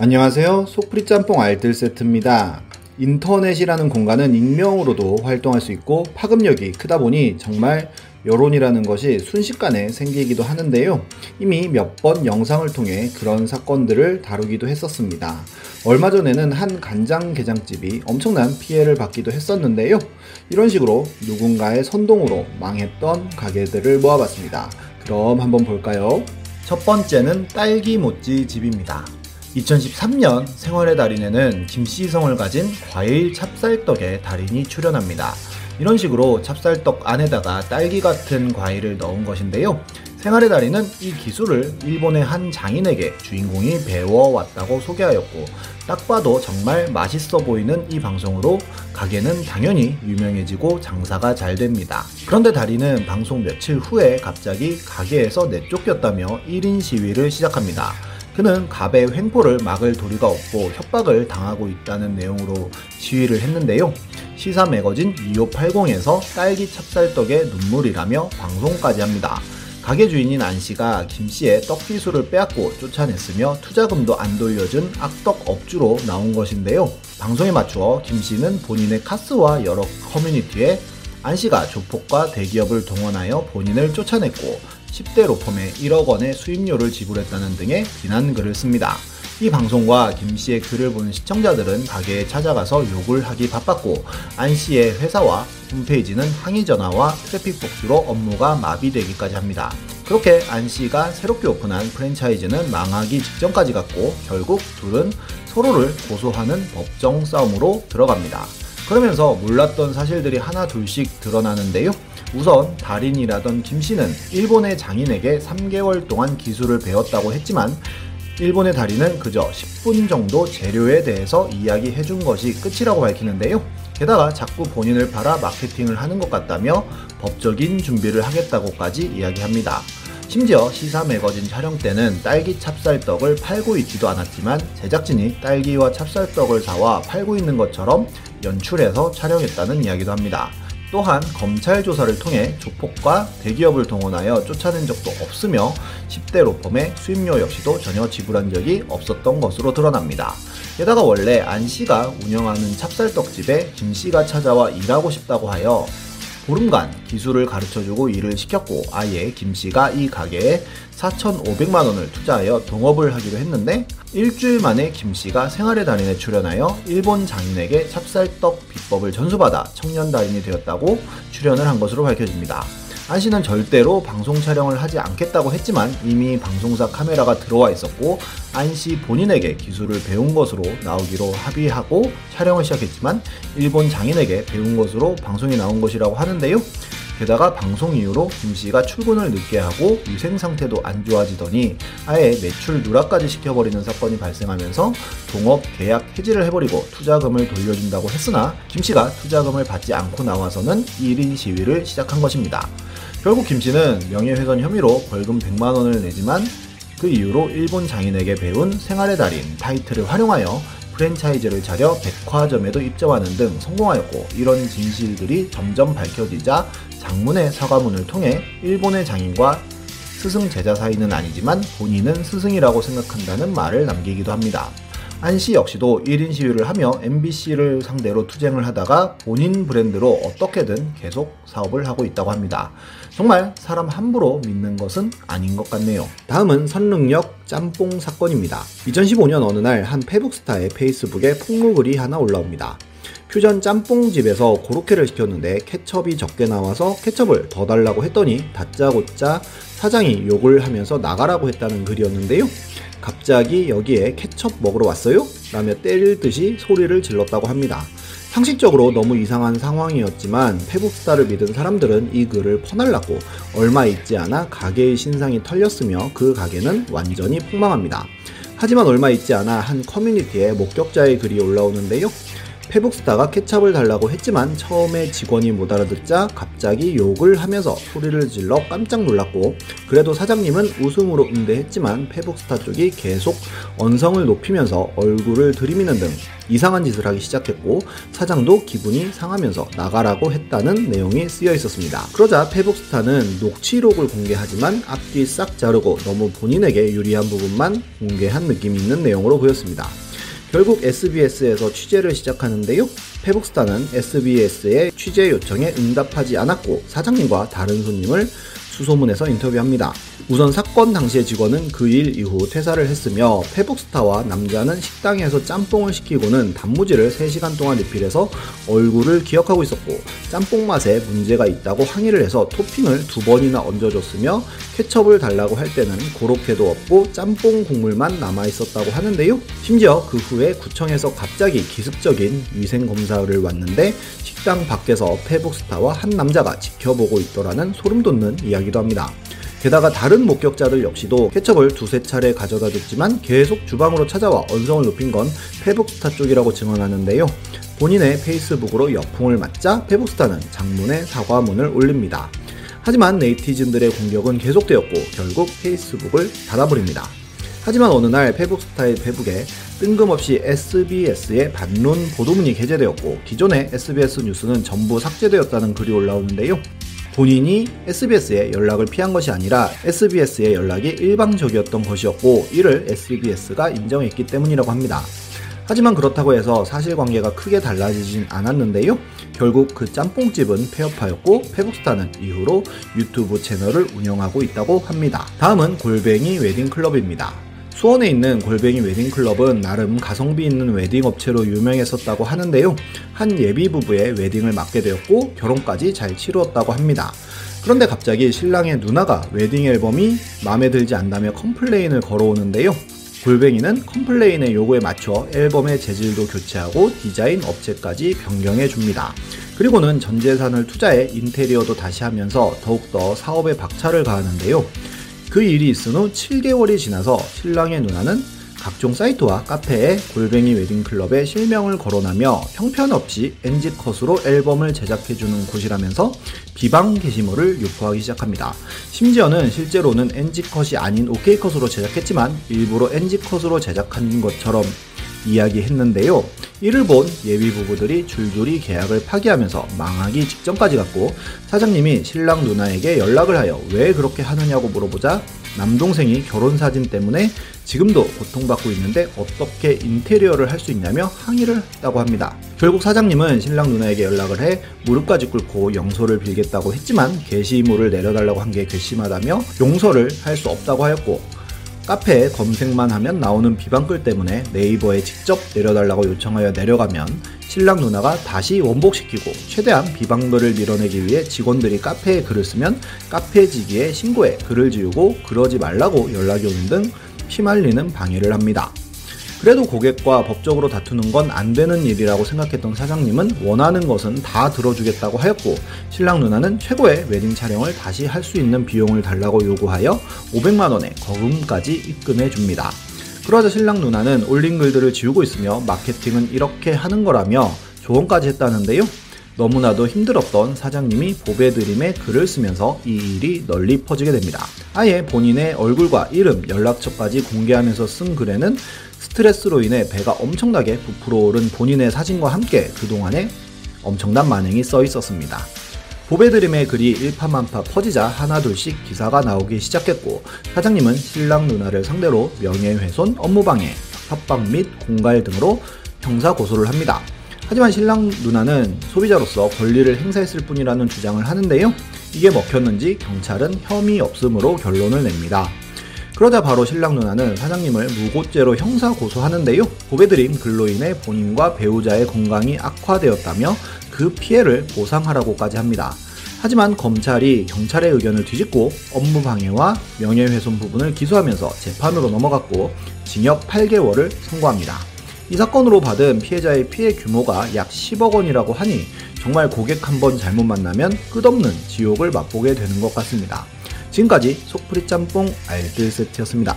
안녕하세요. 속풀이 짬뽕 알뜰 세트입니다. 인터넷이라는 공간은 익명으로도 활동할 수 있고 파급력이 크다 보니 정말 여론이라는 것이 순식간에 생기기도 하는데요. 이미 몇 번 영상을 통해 그런 사건들을 다루기도 했었습니다. 얼마 전에는 한 간장 게장집이 엄청난 피해를 받기도 했었는데요. 이런 식으로 누군가의 선동으로 망했던 가게들을 모아봤습니다. 그럼 한번 볼까요? 첫 번째는 딸기 모찌 집입니다. 2013년 생활의 달인에는 김씨성을 가진 과일 찹쌀떡의 달인이 출연합니다. 이런 식으로 찹쌀떡 안에다가 딸기 같은 과일을 넣은 것인데요. 생활의 달인은 이 기술을 일본의 한 장인에게 주인공이 배워왔다고 소개하였고, 딱 봐도 정말 맛있어 보이는 이 방송으로 가게는 당연히 유명해지고 장사가 잘 됩니다. 그런데 달인은 방송 며칠 후에 갑자기 가게에서 내쫓겼다며 1인 시위를 시작합니다. 그는 갑의 횡포를 막을 도리가 없고 협박을 당하고 있다는 내용으로 시위를 했는데요. 시사 매거진 2580에서 딸기 찹쌀떡에 눈물이라며 방송까지 합니다. 가게 주인인 안 씨가 김 씨의 떡 기술을 빼앗고 쫓아냈으며 투자금도 안 돌려준 악덕 업주로 나온 것인데요. 방송에 맞추어 김 씨는 본인의 카스와 여러 커뮤니티에 안 씨가 조폭과 대기업을 동원하여 본인을 쫓아냈고 10대 로펌에 1억 원의 수임료를 지불했다는 등의 비난글을 씁니다. 이 방송과 김 씨의 글을 보는 시청자들은 가게에 찾아가서 욕을 하기 바빴고 안 씨의 회사와 홈페이지는 항의 전화와 트래픽 복수로 업무가 마비되기까지 합니다. 그렇게 안 씨가 새롭게 오픈한 프랜차이즈는 망하기 직전까지 갔고 결국 둘은 서로를 고소하는 법정 싸움으로 들어갑니다. 그러면서 몰랐던 사실들이 하나 둘씩 드러나는데요. 우선 달인이라던 김 씨는 일본의 장인에게 3개월 동안 기술을 배웠다고 했지만 일본의 달인은 그저 10분 정도 재료에 대해서 이야기해 준 것이 끝이라고 밝히는데요. 게다가 자꾸 본인을 팔아 마케팅을 하는 것 같다며 법적인 준비를 하겠다고까지 이야기합니다. 심지어 시사 매거진 촬영 때는 딸기 찹쌀떡을 팔고 있지도 않았지만 제작진이 딸기와 찹쌀떡을 사와 팔고 있는 것처럼 연출해서 촬영했다는 이야기도 합니다. 또한 검찰 조사를 통해 조폭과 대기업을 동원하여 쫓아낸 적도 없으며 10대 로펌의 수임료 역시도 전혀 지불한 적이 없었던 것으로 드러납니다. 게다가 원래 안 씨가 운영하는 찹쌀떡집에 김 씨가 찾아와 일하고 싶다고 하여 보름간 기술을 가르쳐주고 일을 시켰고 아예 김 씨가 이 가게에 4,500만 원을 투자하여 동업을 하기로 했는데 일주일 만에 김 씨가 생활의 달인에 출연하여 일본 장인에게 찹쌀떡 비법을 전수받아 청년 달인이 되었다고 출연을 한 것으로 밝혀집니다. 안 씨는 절대로 방송 촬영을 하지 않겠다고 했지만 이미 방송사 카메라가 들어와 있었고 안 씨 본인에게 기술을 배운 것으로 나오기로 합의하고 촬영을 시작했지만 일본 장인에게 배운 것으로 방송에 나온 것이라고 하는데요. 게다가 방송 이후로 김 씨가 출근을 늦게 하고 위생 상태도 안 좋아지더니 아예 매출 누락까지 시켜버리는 사건이 발생하면서 동업 계약 해지를 해버리고 투자금을 돌려준다고 했으나 김 씨가 투자금을 받지 않고 나와서는 1인 시위를 시작한 것입니다. 결국 김 씨는 명예훼손 혐의로 벌금 100만 원을 내지만 그 이후로 일본 장인에게 배운 생활의 달인 타이틀을 활용하여 프랜차이즈를 차려 백화점에도 입점하는 등 성공하였고 이런 진실들이 점점 밝혀지자 장문의 사과문을 통해 일본의 장인과 스승 제자 사이는 아니지만 본인은 스승이라고 생각한다는 말을 남기기도 합니다. 안씨 역시도 1인 시위를 하며 MBC를 상대로 투쟁을 하다가 본인 브랜드로 어떻게든 계속 사업을 하고 있다고 합니다. 정말 사람 함부로 믿는 것은 아닌 것 같네요. 다음은 선릉역 짬뽕 사건입니다. 2015년 어느 날 한 페북스타의 페이스북에 폭로글이 하나 올라옵니다. 퓨전 짬뽕집에서 고로케를 시켰는데 케첩이 적게 나와서 케첩을 더 달라고 했더니 다짜고짜 사장이 욕을 하면서 나가라고 했다는 글이었는데요. 갑자기 여기에 케첩 먹으러 왔어요? 라며 때릴 듯이 소리를 질렀다고 합니다. 상식적으로 너무 이상한 상황이었지만 페북스타를 믿은 사람들은 이 글을 퍼날랐고 얼마 있지 않아 가게의 신상이 털렸으며 그 가게는 완전히 폭망합니다. 하지만 얼마 있지 않아 한 커뮤니티에 목격자의 글이 올라오는데요. 페북스타가 케찹을 달라고 했지만 처음에 직원이 못 알아듣자 갑자기 욕을 하면서 소리를 질러 깜짝 놀랐고 그래도 사장님은 웃음으로 응대했지만 페북스타 쪽이 계속 언성을 높이면서 얼굴을 들이미는 등 이상한 짓을 하기 시작했고 사장도 기분이 상하면서 나가라고 했다는 내용이 쓰여 있었습니다. 그러자 페북스타는 녹취록을 공개하지만 앞뒤 싹 자르고 너무 본인에게 유리한 부분만 공개한 느낌이 있는 내용으로 보였습니다. 결국 SBS에서 취재를 시작하는데요. 페북스타는 SBS의 취재 요청에 응답하지 않았고 사장님과 다른 손님을 수소문에서 인터뷰합니다. 우선 사건 당시의 직원은 그 일 이후 퇴사를 했으며 페북스타와 남자는 식당에서 짬뽕을 시키고는 단무지를 3시간 동안 리필해서 얼굴을 기억하고 있었고 짬뽕 맛에 문제가 있다고 항의를 해서 토핑을 두 번이나 얹어줬으며 케첩을 달라고 할 때는 고로케도 없고 짬뽕 국물만 남아 있었다고 하는데요. 심지어 그 후에 구청에서 갑자기 기습적인 위생 검사를 왔는데 식당 밖에서 페북스타와 한 남자가 지켜보고 있더라는 소름 돋는 이야기 도 합니다. 게다가 다른 목격자들 역시도 케첩을 두세 차례 가져다 줬지만 계속 주방으로 찾아와 언성을 높인 건 페북스타 쪽이라고 증언하는데요. 본인의 페이스북으로 역풍을 맞자 페북스타는 장문의 사과문을 올립니다. 하지만 네이티즌들의 공격은 계속되었고 결국 페이스북을 닫아버립니다. 하지만 어느 날 페북스타의 페북에 뜬금없이 SBS의 반론 보도문이 게재되었고 기존의 SBS 뉴스는 전부 삭제되었다는 글이 올라오는데요. 본인이 SBS에 연락을 피한 것이 아니라 SBS의 연락이 일방적이었던 것이었고 이를 SBS가 인정했기 때문이라고 합니다. 하지만 그렇다고 해서 사실관계가 크게 달라지진 않았는데요. 결국 그 짬뽕집은 폐업하였고 페북스타는 이후로 유튜브 채널을 운영하고 있다고 합니다. 다음은 골뱅이 웨딩클럽입니다. 수원에 있는 골뱅이 웨딩클럽은 나름 가성비 있는 웨딩 업체로 유명했었다고 하는데요. 한 예비 부부의 웨딩을 맡게 되었고 결혼까지 잘 치루었다고 합니다. 그런데 갑자기 신랑의 누나가 웨딩 앨범이 마음에 들지 않다며 complain을 걸어오는데요. 골뱅이는 complain의 요구에 맞춰 앨범의 재질도 교체하고 디자인 업체까지 변경해 줍니다. 그리고는 전 재산을 투자해 인테리어도 다시 하면서 더욱더 사업에 박차를 가하는데요. 그 일이 있은 후 7개월이 지나서 신랑의 누나는 각종 사이트와 카페에 골뱅이 웨딩클럽에 실명을 거론하며 형편없이 NG컷으로 앨범을 제작해주는 곳이라면서 비방 게시물을 유포하기 시작합니다. 심지어는 실제로는 NG컷이 아닌 OK컷으로 제작했지만 일부러 NG컷으로 제작한 것처럼 이야기했는데요. 이를 본 예비 부부들이 줄줄이 계약을 파기하면서 망하기 직전까지 갔고 사장님이 신랑 누나에게 연락을 하여 왜 그렇게 하느냐고 물어보자 남동생이 결혼 사진 때문에 지금도 고통받고 있는데 어떻게 인테리어를 할 수 있냐며 항의를 했다고 합니다. 결국 사장님은 신랑 누나에게 연락을 해 무릎까지 꿇고 용서를 빌겠다고 했지만 게시물을 내려달라고 한 게 괘씸하다며 용서를 할 수 없다고 하였고 카페에 검색만 하면 나오는 비방글 때문에 네이버에 직접 내려달라고 요청하여 내려가면 신랑 누나가 다시 원복시키고 최대한 비방글을 밀어내기 위해 직원들이 카페에 글을 쓰면 카페지기에 신고해 글을 지우고 그러지 말라고 연락이 오는 등 피말리는 방해를 합니다. 그래도 고객과 법적으로 다투는 건 안 되는 일이라고 생각했던 사장님은 원하는 것은 다 들어주겠다고 하였고 신랑 누나는 최고의 웨딩 촬영을 다시 할 수 있는 비용을 달라고 요구하여 500만원의 거금까지 입금해 줍니다. 그러자 신랑 누나는 올린 글들을 지우고 있으며 마케팅은 이렇게 하는 거라며 조언까지 했다는데요. 너무나도 힘들었던 사장님이 보배드림에 글을 쓰면서 이 일이 널리 퍼지게 됩니다. 아예 본인의 얼굴과 이름, 연락처까지 공개하면서 쓴 글에는 스트레스로 인해 배가 엄청나게 부풀어 오른 본인의 사진과 함께 그동안에 엄청난 만행이 써 있었습니다. 보배드림의 글이 일파만파 퍼지자 하나둘씩 기사가 나오기 시작했고 사장님은 신랑 누나를 상대로 명예훼손, 업무방해, 협박 및 공갈 등으로 형사 고소를 합니다. 하지만 신랑 누나는 소비자로서 권리를 행사했을 뿐이라는 주장을 하는데요. 이게 먹혔는지 경찰은 혐의 없음으로 결론을 냅니다. 그러자 바로 신랑 누나는 사장님을 무고죄로 형사 고소하는데요. 보배드림 글로 인해 본인과 배우자의 건강이 악화되었다며 그 피해를 보상하라고까지 합니다. 하지만 검찰이 경찰의 의견을 뒤집고 업무 방해와 명예훼손 부분을 기소하면서 재판으로 넘어갔고 징역 8개월을 선고합니다. 이 사건으로 받은 피해자의 피해 규모가 약 10억 원이라고 하니 정말 고객 한 번 잘못 만나면 끝없는 지옥을 맛보게 되는 것 같습니다. 지금까지 속풀이 짬뽕 알뜰 세트였습니다.